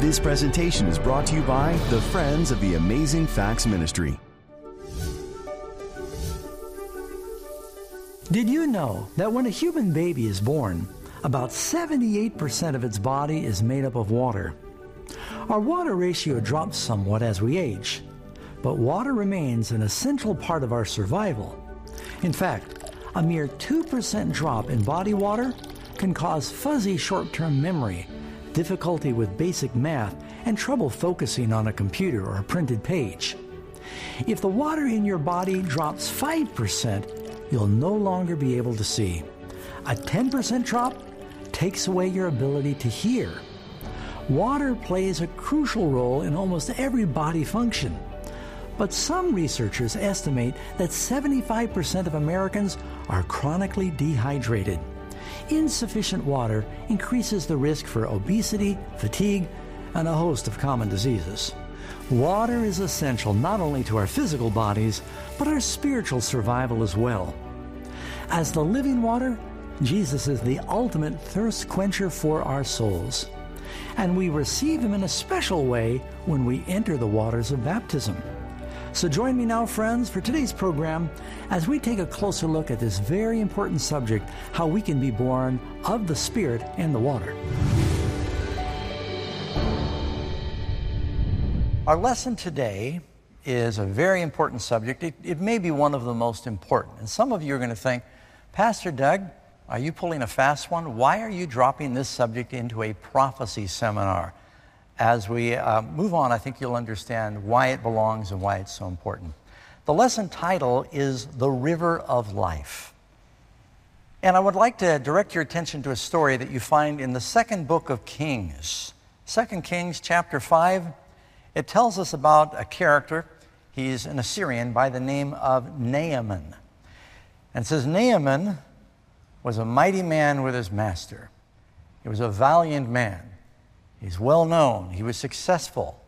This presentation is brought to you by the Friends of the Amazing Facts Ministry. Did you know that when a human baby is born, about 78% of its body is made up of water? Our water ratio drops somewhat as we age, but water remains an essential part of our survival. In fact, a mere 2% drop in body water can cause fuzzy short term memory, difficulty with basic math, and trouble focusing on a computer or a printed page. If the water in your body drops 5%, you'll no longer be able to see. A 10% drop takes away your ability to hear. Water plays a crucial role in almost every body function. But some researchers estimate that 75% of Americans are chronically dehydrated. Insufficient water increases the risk for obesity, fatigue, and a host of common diseases. Water is essential not only to our physical bodies, but our spiritual survival as well. As the living water, Jesus is the ultimate thirst quencher for our souls. And we receive him in a special way when we enter the waters of baptism. So join me now, friends, for today's program as we take a closer look at this very important subject how we can be born of the Spirit and the water. Our lesson today is a very important subject. It, it, may be one of the most important. And some of you are going to think, Pastor Doug, are you pulling a fast one? Why are you dropping this subject into a prophecy seminar? As we uh, move on, I think you'll understand why it belongs and why it's so important. The lesson title is The River of Life. And I would like to direct your attention to a story that you find in the second book of Kings. Second Kings chapter 5. It tells us about a character. He's an Assyrian by the name of Naaman. And says Naaman was a mighty man with his master. He was a valiant man. He's well known. He was successful.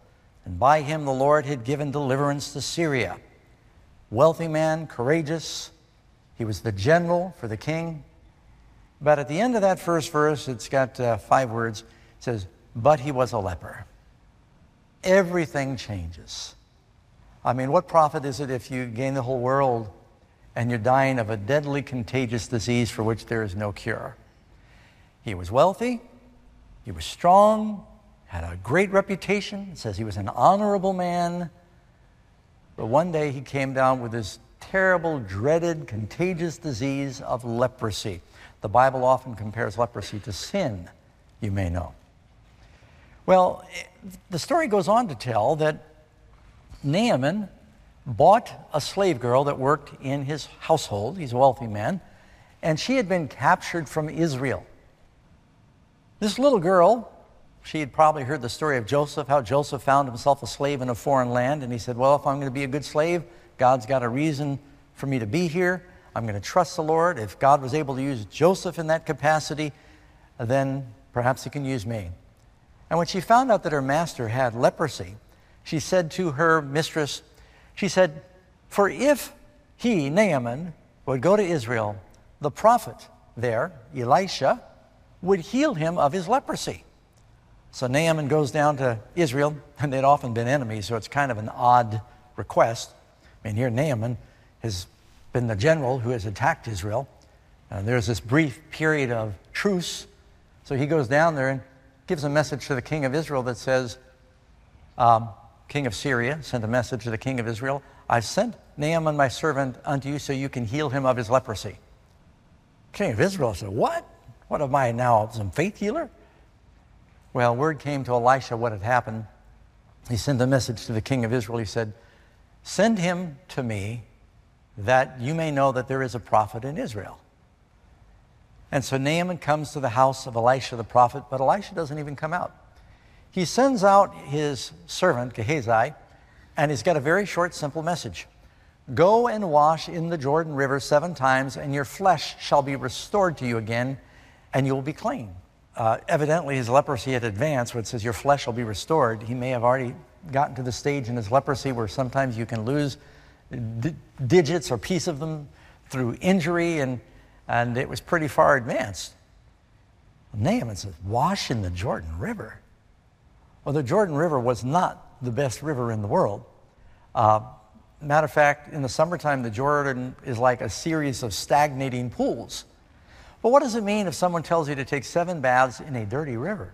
And by him, the Lord had given deliverance to Syria. Wealthy man, courageous. He was the general for the king. But at the end of that first verse, it's got uh, five words. It says, But he was a leper. Everything changes. I mean, what profit is it if you gain the whole world and you're dying of a deadly contagious disease for which there is no cure? He was wealthy. He was strong, had a great reputation. It says he was an honorable man. But one day he came down with this terrible, dreaded, contagious disease of leprosy. The Bible often compares leprosy to sin, you may know. Well, the story goes on to tell that Naaman bought a slave girl that worked in his household. He's a wealthy man. And she had been captured from Israel. This little girl, she had probably heard the story of Joseph, how Joseph found himself a slave in a foreign land. And he said, Well, if I'm going to be a good slave, God's got a reason for me to be here. I'm going to trust the Lord. If God was able to use Joseph in that capacity, then perhaps he can use me. And when she found out that her master had leprosy, she said to her mistress, She said, For if he, Naaman, would go to Israel, the prophet there, Elisha, would heal him of his leprosy. So Naaman goes down to Israel, and they'd often been enemies, so it's kind of an odd request. I mean, here Naaman has been the general who has attacked Israel. Uh, there's this brief period of truce. So he goes down there and gives a message to the king of Israel that says, um, King of Syria sent a message to the king of Israel I've sent Naaman, my servant, unto you so you can heal him of his leprosy. King of Israel said, What? What am I now, some faith healer? Well, word came to Elisha what had happened. He sent a message to the king of Israel. He said, Send him to me that you may know that there is a prophet in Israel. And so Naaman comes to the house of Elisha the prophet, but Elisha doesn't even come out. He sends out his servant, Gehazi, and he's got a very short, simple message Go and wash in the Jordan River seven times, and your flesh shall be restored to you again, and you will be clean. Uh, evidently, his leprosy had advanced, where it says, Your flesh will be restored. He may have already gotten to the stage in his leprosy where sometimes you can lose d- digits or piece of them through injury, and, and it was pretty far advanced. Naaman says, Wash in the Jordan River. Well, the Jordan River was not the best river in the world. Uh, matter of fact, in the summertime, the Jordan is like a series of stagnating pools. But what does it mean if someone tells you to take seven baths in a dirty river?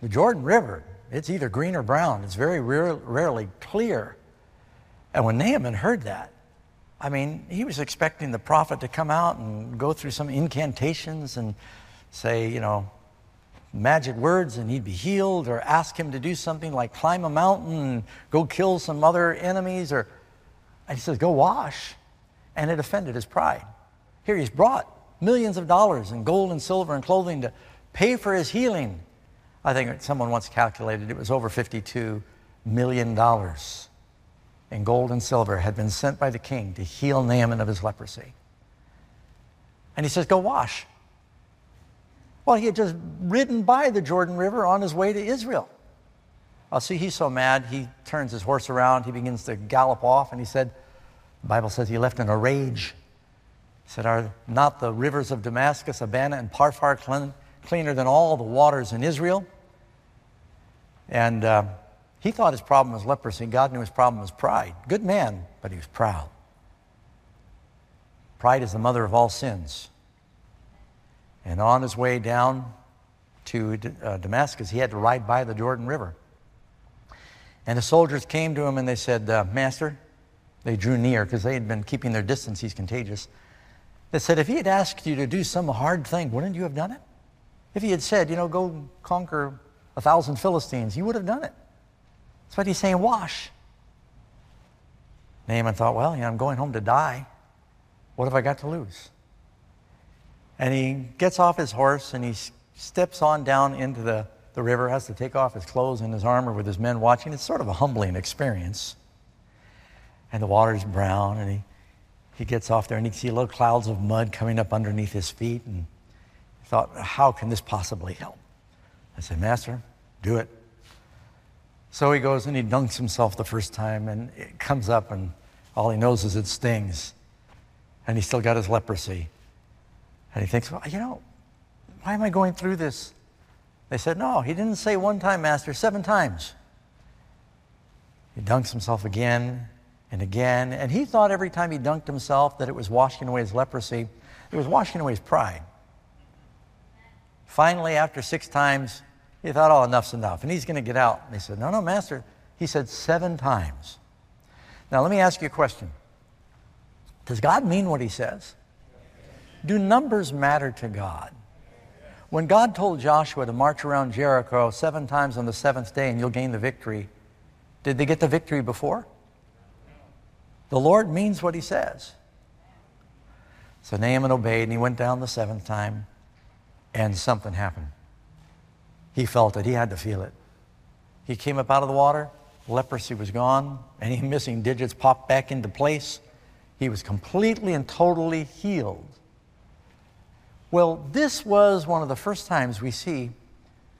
The Jordan River, it's either green or brown. It's very rare, rarely clear. And when Naaman heard that, I mean, he was expecting the prophet to come out and go through some incantations and say, you know, magic words and he'd be healed, or ask him to do something like climb a mountain and go kill some other enemies, or and he says, go wash. And it offended his pride. Here he's brought millions of dollars in gold and silver and clothing to pay for his healing. I think someone once calculated it was over $52 million in gold and silver had been sent by the king to heal Naaman of his leprosy. And he says, Go wash. Well, he had just ridden by the Jordan River on his way to Israel. I'll see, he's so mad, he turns his horse around, he begins to gallop off, and he said, The Bible says he left in a rage. Said, Are not the rivers of Damascus, Abana, and Pharpar clean, cleaner than all the waters in Israel? And uh, he thought his problem was leprosy. God knew his problem was pride. Good man, but he was proud. Pride is the mother of all sins. And on his way down to uh, Damascus, he had to ride by the Jordan River. And the soldiers came to him and they said, uh, Master, they drew near because they had been keeping their distance. He's contagious. They said, If he had asked you to do some hard thing, wouldn't you have done it? If he had said, You know, go conquer a thousand Philistines, you would have done it. That's what he's saying, wash. Naaman thought, well, you know, I'm going home to die. What have I got to lose? And he gets off his horse and he steps on down into the, the river, has to take off his clothes and his armor with his men watching. It's sort of a humbling experience. And the water's brown and he, he gets off there and he can see little clouds of mud coming up underneath his feet. And he thought, how can this possibly help? I said, Master, do it. So he goes and he dunks himself the first time, and it comes up, and all he knows is it stings. And he's still got his leprosy. And he thinks, well, you know, why am I going through this? They said, no, he didn't say one time, Master, seven times. He dunks himself again and again, and he thought every time he dunked himself that it was washing away his leprosy. It was washing away his pride. Finally, after six times, he thought, oh, enough's enough. And he's going to get out. And they said, no, no, Master. He said seven times. Now, let me ask you a question. Does God mean what he says? Do numbers matter to God? When God told Joshua to march around Jericho seven times on the seventh day and you'll gain the victory, did they get the victory before? The Lord means what he says. So Naaman obeyed and he went down the seventh time and something happened. He felt it. He had to feel it. He came up out of the water. Leprosy was gone. Any missing digits popped back into place. He was completely and totally healed. Well, this was one of the first times we see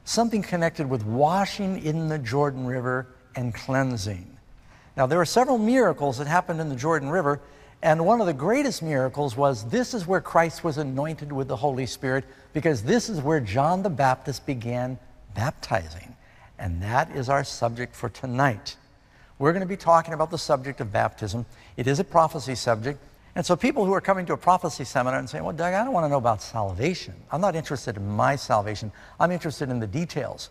something connected with washing in the Jordan River and cleansing. Now, there were several miracles that happened in the Jordan River, and one of the greatest miracles was this is where Christ was anointed with the Holy Spirit, because this is where John the Baptist began baptizing. And that is our subject for tonight. We're going to be talking about the subject of baptism. It is a prophecy subject. And so people who are coming to a prophecy seminar and saying, well, Doug, I don't want to know about salvation. I'm not interested in my salvation. I'm interested in the details.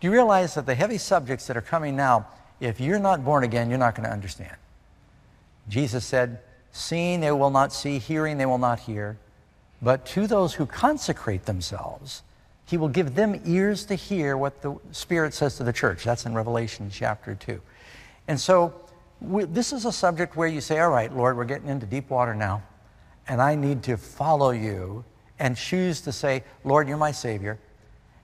Do you realize that the heavy subjects that are coming now, if you're not born again, you're not going to understand? Jesus said, seeing they will not see, hearing they will not hear. But to those who consecrate themselves, he will give them ears to hear what the Spirit says to the church. That's in Revelation chapter 2. And so we, this is a subject where you say, all right, Lord, we're getting into deep water now, and I need to follow you and choose to say, Lord, you're my Savior.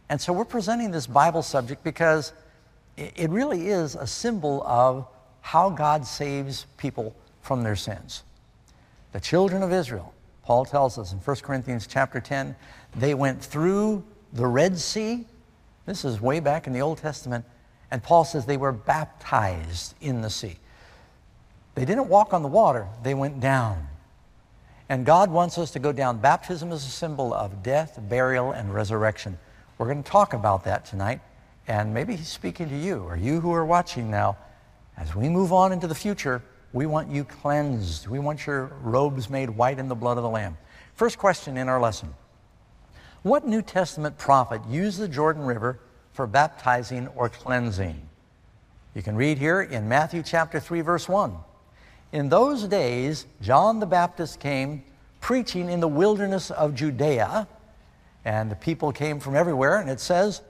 And so we're presenting this Bible subject because it really is a symbol of how God saves people from their sins. The children of Israel, Paul tells us in 1 Corinthians chapter 10, they went through the Red Sea. This is way back in the Old Testament. And Paul says they were baptized in the sea. They didn't walk on the water, they went down. And God wants us to go down. Baptism is a symbol of death, burial, and resurrection. We're going to talk about that tonight. And maybe He's speaking to you, or you who are watching now. As we move on into the future, we want you cleansed. We want your robes made white in the blood of the Lamb. First question in our lesson What New Testament prophet used the Jordan River for baptizing or cleansing? You can read here in Matthew chapter 3, verse 1. In those days, John the Baptist came preaching in the wilderness of Judea, and the people came from everywhere, and it says,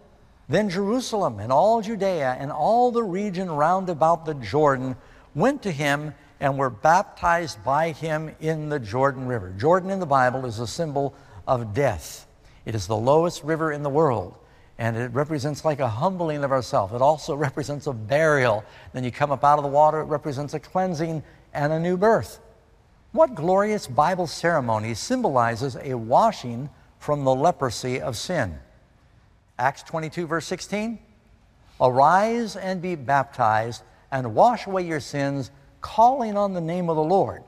Then Jerusalem and all Judea and all the region round about the Jordan went to him and were baptized by him in the Jordan River. Jordan in the Bible is a symbol of death. It is the lowest river in the world, and it represents like a humbling of ourselves. It also represents a burial. Then you come up out of the water, it represents a cleansing and a new birth. What glorious Bible ceremony symbolizes a washing from the leprosy of sin? Acts 22, verse 16 Arise and be baptized and wash away your sins, calling on the name of the Lord.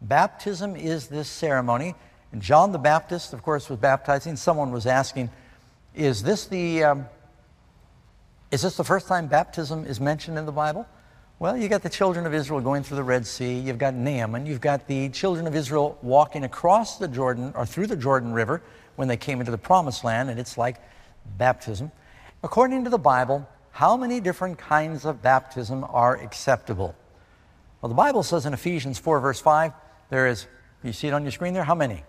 Baptism is this ceremony. And John the Baptist, of course, was baptizing. Someone was asking, Is this the. Um, is this the first time baptism is mentioned in the Bible? Well, you got the children of Israel going through the Red Sea. You've got Naaman. You've got the children of Israel walking across the Jordan or through the Jordan River when they came into the promised land, and it's like baptism. According to the Bible, how many different kinds of baptism are acceptable? Well, the Bible says in Ephesians 4, verse 5, there is, you see it on your screen there? How many?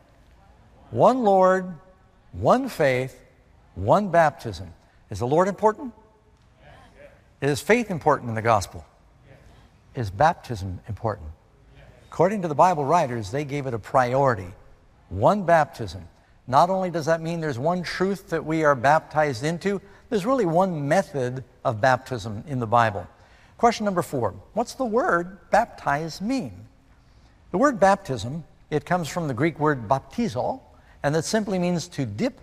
One Lord, one faith, one baptism. Is the Lord important? Is faith important in the gospel? Is baptism important? According to the Bible writers, they gave it a priority. One baptism. Not only does that mean there's one truth that we are baptized into, there's really one method of baptism in the Bible. Question number four What's the word baptize mean? The word baptism, it comes from the Greek word baptizo, and that simply means to dip,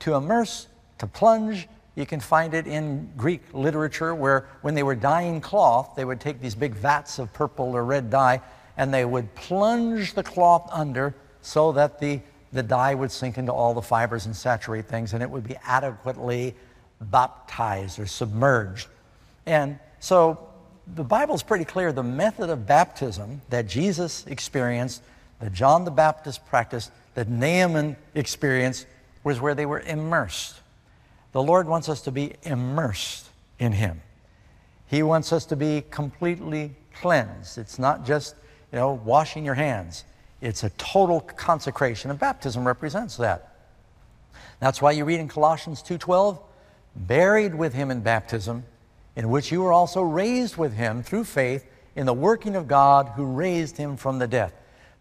to immerse, to plunge, you can find it in Greek literature where when they were dyeing cloth, they would take these big vats of purple or red dye and they would plunge the cloth under so that the, the dye would sink into all the fibers and saturate things and it would be adequately baptized or submerged. And so the Bible's pretty clear the method of baptism that Jesus experienced, that John the Baptist practiced, that Naaman experienced, was where they were immersed. The Lord wants us to be immersed in Him. He wants us to be completely cleansed. It's not just, you know, washing your hands. It's a total consecration, and baptism represents that. That's why you read in Colossians 2:12, buried with him in baptism, in which you were also raised with him through faith in the working of God who raised him from the death.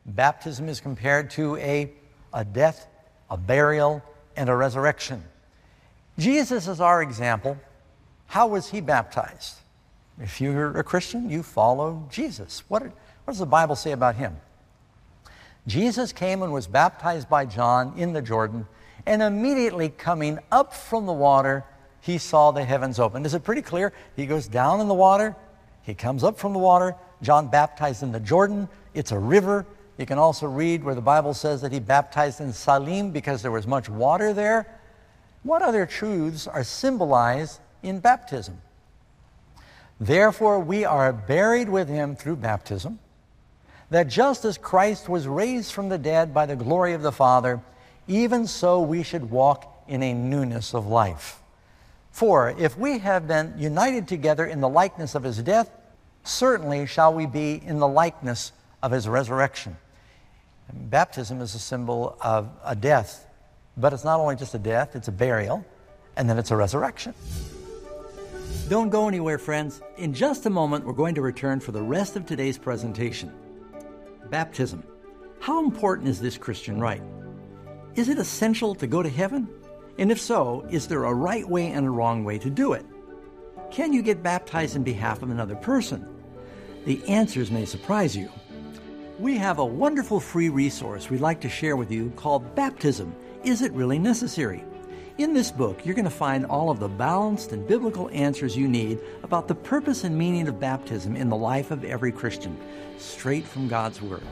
Baptism is compared to a, a death, a burial, and a resurrection. Jesus is our example. How was he baptized? If you're a Christian, you follow Jesus. What, what does the Bible say about him? Jesus came and was baptized by John in the Jordan, and immediately coming up from the water, he saw the heavens open. Is it pretty clear? He goes down in the water, he comes up from the water. John baptized in the Jordan, it's a river. You can also read where the Bible says that he baptized in Salim because there was much water there. What other truths are symbolized in baptism? Therefore, we are buried with him through baptism, that just as Christ was raised from the dead by the glory of the Father, even so we should walk in a newness of life. For if we have been united together in the likeness of his death, certainly shall we be in the likeness of his resurrection. Baptism is a symbol of a death but it's not only just a death, it's a burial, and then it's a resurrection. Don't go anywhere, friends. In just a moment, we're going to return for the rest of today's presentation. Baptism. How important is this Christian rite? Is it essential to go to heaven? And if so, is there a right way and a wrong way to do it? Can you get baptized in behalf of another person? The answers may surprise you. We have a wonderful free resource we'd like to share with you called Baptism is it really necessary? In this book, you're going to find all of the balanced and biblical answers you need about the purpose and meaning of baptism in the life of every Christian, straight from God's Word.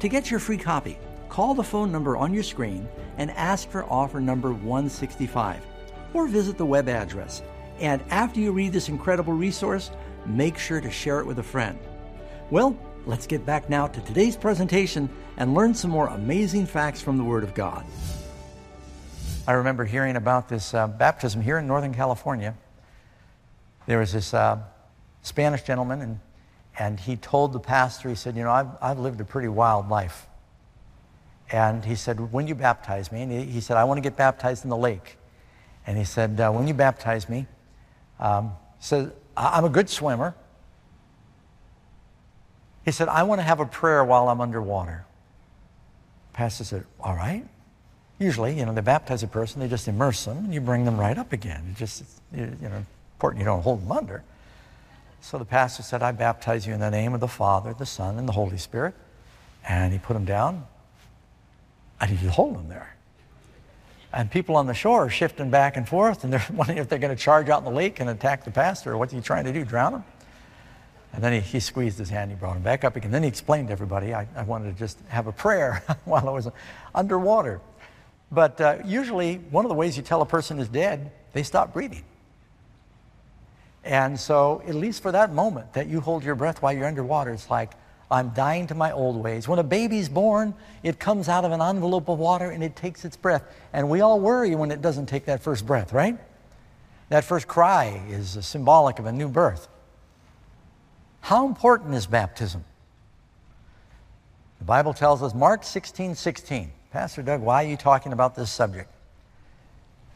To get your free copy, call the phone number on your screen and ask for offer number 165, or visit the web address And after you read this incredible resource, make sure to share it with a friend. Well, let's get back now to today's presentation and learn some more amazing facts from the Word of God. I remember hearing about this uh, baptism here in Northern California. There was this uh, Spanish gentleman, and, and he told the pastor, he said, You know, I've, I've lived a pretty wild life. And he said, When you baptize me, and he, he said, I want to get baptized in the lake. And he said, uh, When you baptize me, um, he said, I'm a good swimmer. He said, I want to have a prayer while I'm underwater. Pastor said, All right. Usually, you know, they baptize a person, they just immerse them, and you bring them right up again. It just, you know, important you don't hold them under. So the pastor said, I baptize you in the name of the Father, the Son, and the Holy Spirit. And he put them down. I need you hold them there. And people on the shore are shifting back and forth, and they're wondering if they're going to charge out in the lake and attack the pastor, or what's he trying to do, drown him? And then he, he squeezed his hand, he brought him back up again. Then he explained to everybody, I, I wanted to just have a prayer while I was underwater. But uh, usually, one of the ways you tell a person is dead, they stop breathing. And so, at least for that moment that you hold your breath while you're underwater, it's like, I'm dying to my old ways. When a baby's born, it comes out of an envelope of water and it takes its breath. And we all worry when it doesn't take that first breath, right? That first cry is symbolic of a new birth. How important is baptism? The Bible tells us, Mark 16 16. Pastor Doug, why are you talking about this subject?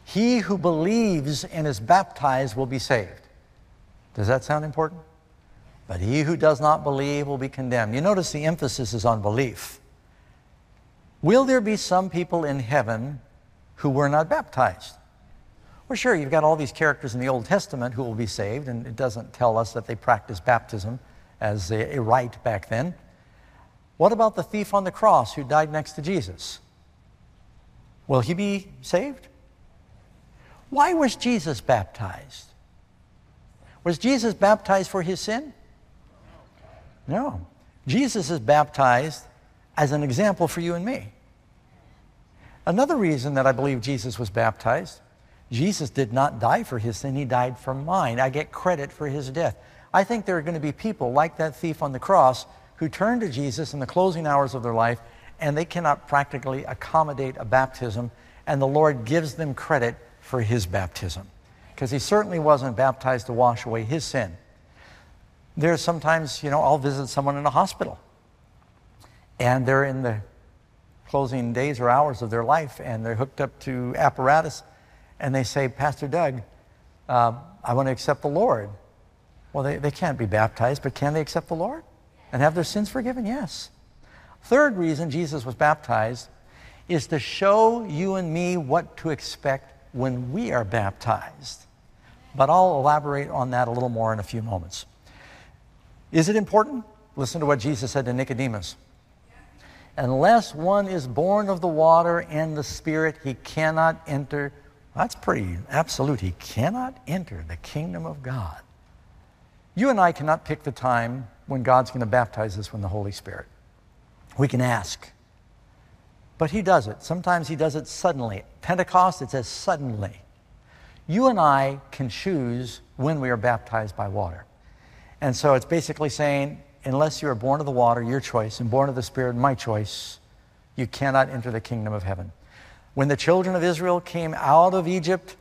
He who believes and is baptized will be saved. Does that sound important? But he who does not believe will be condemned. You notice the emphasis is on belief. Will there be some people in heaven who were not baptized? Well, sure, you've got all these characters in the Old Testament who will be saved, and it doesn't tell us that they practiced baptism as a, a rite back then. What about the thief on the cross who died next to Jesus? Will he be saved? Why was Jesus baptized? Was Jesus baptized for his sin? No. Jesus is baptized as an example for you and me. Another reason that I believe Jesus was baptized, Jesus did not die for his sin, he died for mine. I get credit for his death. I think there are going to be people like that thief on the cross who turn to Jesus in the closing hours of their life and they cannot practically accommodate a baptism, and the Lord gives them credit for his baptism because he certainly wasn't baptized to wash away his sin. There's sometimes, you know, I'll visit someone in a hospital and they're in the closing days or hours of their life and they're hooked up to apparatus and they say, Pastor Doug, uh, I want to accept the Lord. Well, they, they can't be baptized, but can they accept the Lord and have their sins forgiven? Yes. Third reason Jesus was baptized is to show you and me what to expect when we are baptized. But I'll elaborate on that a little more in a few moments. Is it important? Listen to what Jesus said to Nicodemus. Unless one is born of the water and the Spirit, he cannot enter. That's pretty absolute. He cannot enter the kingdom of God. You and I cannot pick the time when God's going to baptize us with the Holy Spirit. We can ask. But he does it. Sometimes he does it suddenly. Pentecost, it says suddenly you and I can choose when we are baptized by water. And so it's basically saying, unless you are born of the water, your choice, and born of the Spirit, my choice, you cannot enter the kingdom of heaven. When the children of Israel came out of Egypt,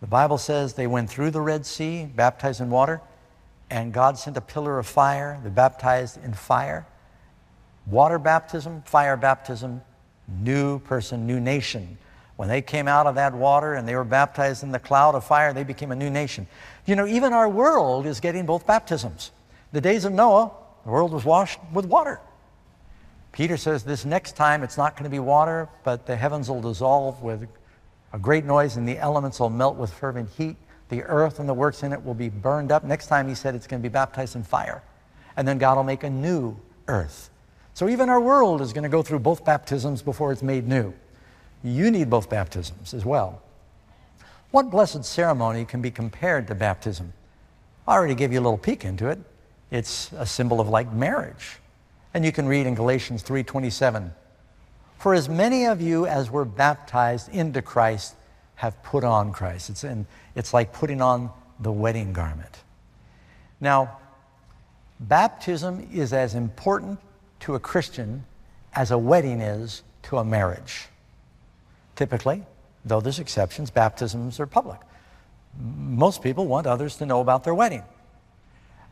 the Bible says they went through the Red Sea, baptized in water, and God sent a pillar of fire. They baptized in fire. Water baptism, fire baptism, new person, new nation. When they came out of that water and they were baptized in the cloud of fire, they became a new nation. You know, even our world is getting both baptisms. The days of Noah, the world was washed with water. Peter says this next time it's not going to be water, but the heavens will dissolve with a great noise and the elements will melt with fervent heat. The earth and the works in it will be burned up. Next time he said it's going to be baptized in fire. And then God will make a new earth. So even our world is going to go through both baptisms before it's made new. You need both baptisms as well. What blessed ceremony can be compared to baptism? I already gave you a little peek into it. It's a symbol of like marriage. And you can read in Galatians 3:27, "For as many of you as were baptized into Christ have put on Christ." It's, in, it's like putting on the wedding garment. Now, baptism is as important to a Christian as a wedding is to a marriage. Typically, though there's exceptions, baptisms are public. Most people want others to know about their wedding.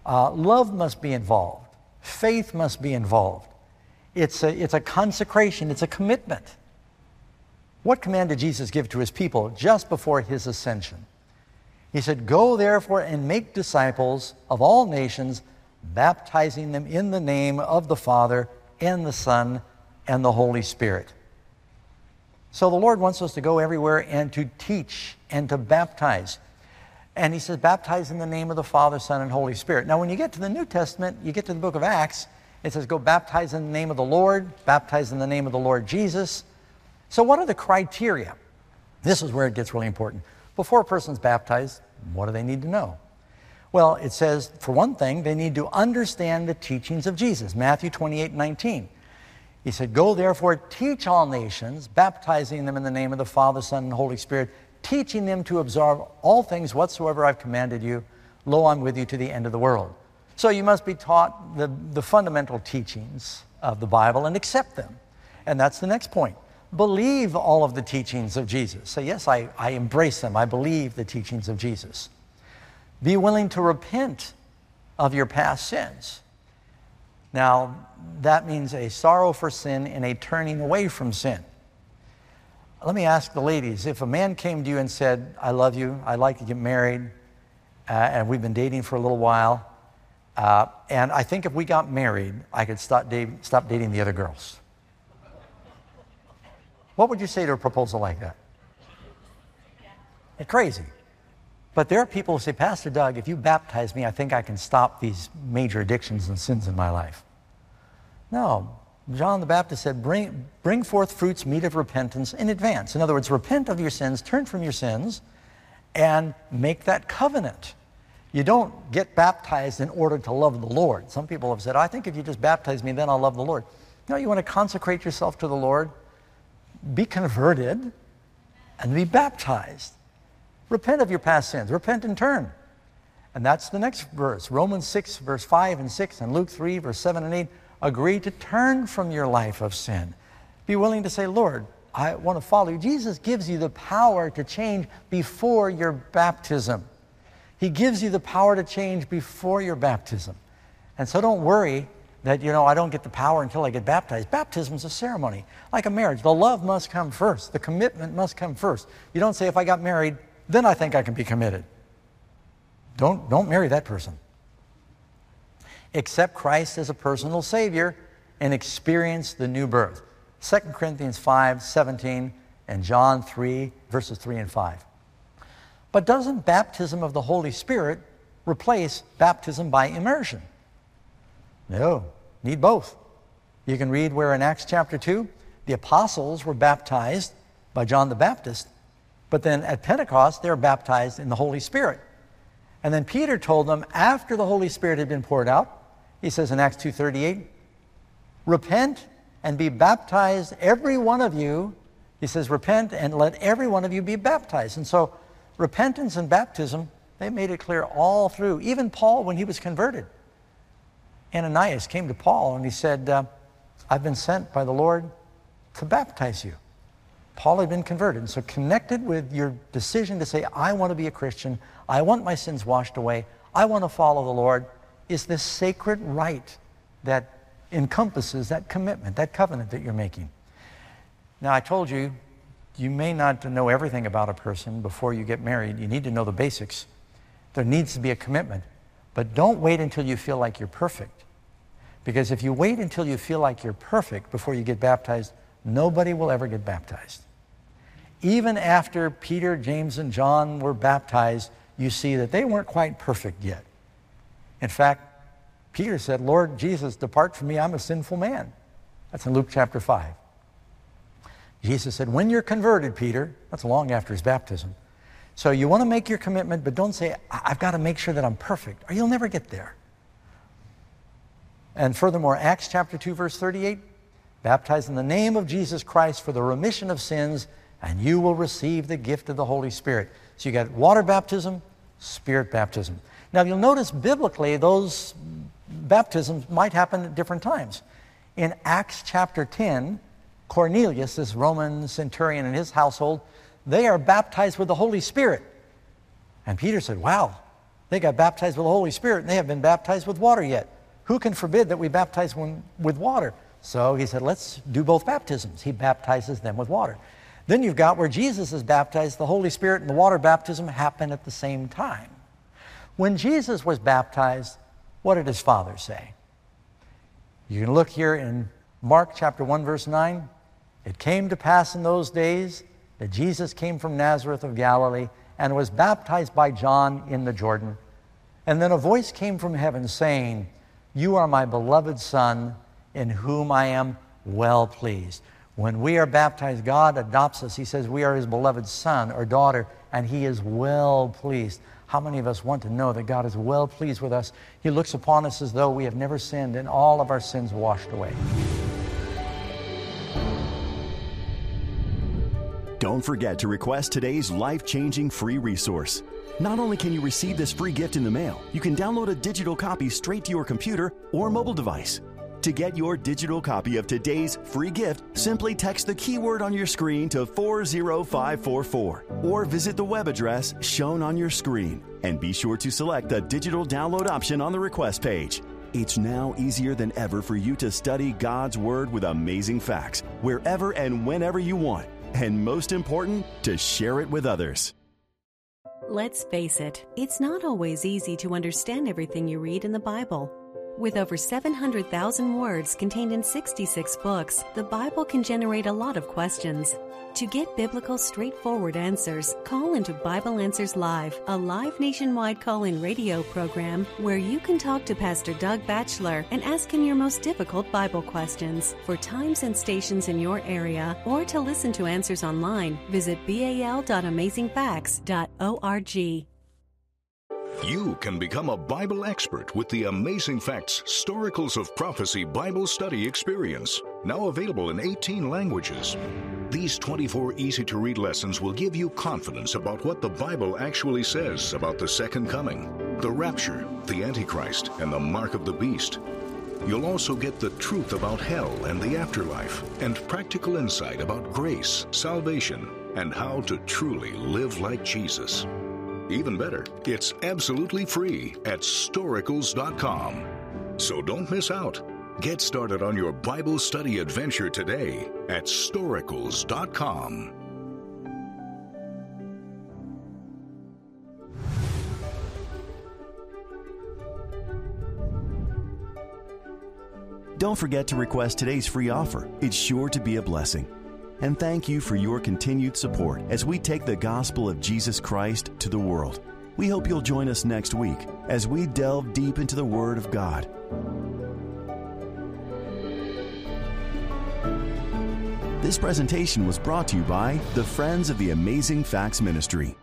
Uh, love must be involved. Faith must be involved. It's a, it's a consecration, it's a commitment. What command did Jesus give to his people just before his ascension? He said, Go therefore and make disciples of all nations, baptizing them in the name of the Father and the Son and the Holy Spirit. So the Lord wants us to go everywhere and to teach and to baptize. And he says, baptize in the name of the Father, Son, and Holy Spirit. Now, when you get to the New Testament, you get to the book of Acts, it says, go baptize in the name of the Lord, baptize in the name of the Lord Jesus. So, what are the criteria? This is where it gets really important. Before a person's baptized, what do they need to know? Well, it says, for one thing, they need to understand the teachings of Jesus. Matthew 28 19. He said, Go therefore, teach all nations, baptizing them in the name of the Father, Son, and Holy Spirit, teaching them to observe all things whatsoever I've commanded you. Lo, I'm with you to the end of the world. So you must be taught the, the fundamental teachings of the Bible and accept them. And that's the next point. Believe all of the teachings of Jesus. Say, yes, I, I embrace them. I believe the teachings of Jesus. Be willing to repent of your past sins. Now, that means a sorrow for sin and a turning away from sin. Let me ask the ladies if a man came to you and said, I love you, I'd like to get married, uh, and we've been dating for a little while, uh, and I think if we got married, I could stop, dating, stop dating the other girls. What would you say to a proposal like that? It's crazy. But there are people who say, Pastor Doug, if you baptize me, I think I can stop these major addictions and sins in my life. No. John the Baptist said, bring, bring forth fruits meet of repentance in advance. In other words, repent of your sins, turn from your sins, and make that covenant. You don't get baptized in order to love the Lord. Some people have said, I think if you just baptize me, then I'll love the Lord. No, you want to consecrate yourself to the Lord, be converted, and be baptized. Repent of your past sins. Repent and turn. And that's the next verse. Romans 6, verse 5 and 6, and Luke 3, verse 7 and 8 agree to turn from your life of sin. Be willing to say, Lord, I want to follow you. Jesus gives you the power to change before your baptism. He gives you the power to change before your baptism. And so don't worry that, you know, I don't get the power until I get baptized. Baptism is a ceremony, like a marriage. The love must come first, the commitment must come first. You don't say, if I got married, then I think I can be committed. Don't, don't marry that person accept Christ as a personal Savior and experience the new birth. 2 Corinthians 5 17 and John 3, verses 3 and 5. But doesn't baptism of the Holy Spirit replace baptism by immersion? No, need both. You can read where in Acts chapter 2, the apostles were baptized by John the Baptist, but then at Pentecost, they're baptized in the Holy Spirit. And then Peter told them after the Holy Spirit had been poured out, he says in Acts 2.38, repent and be baptized, every one of you. He says, repent and let every one of you be baptized. And so repentance and baptism, they made it clear all through. Even Paul, when he was converted, Ananias came to Paul and he said, uh, I've been sent by the Lord to baptize you. Paul had been converted. And so connected with your decision to say, I want to be a Christian, I want my sins washed away, I want to follow the Lord, is this sacred rite that encompasses that commitment, that covenant that you're making. Now, I told you, you may not know everything about a person before you get married. You need to know the basics. There needs to be a commitment. But don't wait until you feel like you're perfect. Because if you wait until you feel like you're perfect before you get baptized, nobody will ever get baptized. Even after Peter, James, and John were baptized, you see that they weren't quite perfect yet. In fact, Peter said, Lord Jesus, depart from me, I'm a sinful man. That's in Luke chapter 5. Jesus said, when you're converted, Peter, that's long after his baptism. So you want to make your commitment, but don't say, I've got to make sure that I'm perfect, or you'll never get there. And furthermore, Acts chapter 2, verse 38, baptize in the name of Jesus Christ for the remission of sins, and you will receive the gift of the Holy Spirit. So you got water baptism, Spirit baptism. Now you'll notice biblically those baptisms might happen at different times. In Acts chapter 10, Cornelius, this Roman centurion and his household, they are baptized with the Holy Spirit. And Peter said, Wow, they got baptized with the Holy Spirit and they have been baptized with water yet. Who can forbid that we baptize one with water? So he said, Let's do both baptisms. He baptizes them with water. Then you've got where Jesus is baptized, the Holy Spirit and the water baptism happen at the same time. When Jesus was baptized, what did his father say? You can look here in Mark chapter 1, verse 9. It came to pass in those days that Jesus came from Nazareth of Galilee and was baptized by John in the Jordan. And then a voice came from heaven saying, You are my beloved Son, in whom I am well pleased. When we are baptized, God adopts us. He says we are His beloved son or daughter, and He is well pleased. How many of us want to know that God is well pleased with us? He looks upon us as though we have never sinned and all of our sins washed away. Don't forget to request today's life changing free resource. Not only can you receive this free gift in the mail, you can download a digital copy straight to your computer or mobile device. To get your digital copy of today's free gift, simply text the keyword on your screen to 40544 or visit the web address shown on your screen. And be sure to select the digital download option on the request page. It's now easier than ever for you to study God's Word with amazing facts wherever and whenever you want. And most important, to share it with others. Let's face it, it's not always easy to understand everything you read in the Bible. With over 700,000 words contained in 66 books, the Bible can generate a lot of questions. To get biblical, straightforward answers, call into Bible Answers Live, a live nationwide call in radio program where you can talk to Pastor Doug Batchelor and ask him your most difficult Bible questions. For times and stations in your area or to listen to answers online, visit bal.amazingfacts.org. You can become a Bible expert with the Amazing Facts Storacles of Prophecy Bible Study Experience, now available in 18 languages. These 24 easy to read lessons will give you confidence about what the Bible actually says about the second coming, the rapture, the Antichrist, and the mark of the beast. You'll also get the truth about hell and the afterlife, and practical insight about grace, salvation, and how to truly live like Jesus. Even better, it's absolutely free at storacles.com. So don't miss out. Get started on your Bible study adventure today at storacles.com. Don't forget to request today's free offer. It's sure to be a blessing. And thank you for your continued support as we take the gospel of Jesus Christ to the world. We hope you'll join us next week as we delve deep into the Word of God. This presentation was brought to you by the Friends of the Amazing Facts Ministry.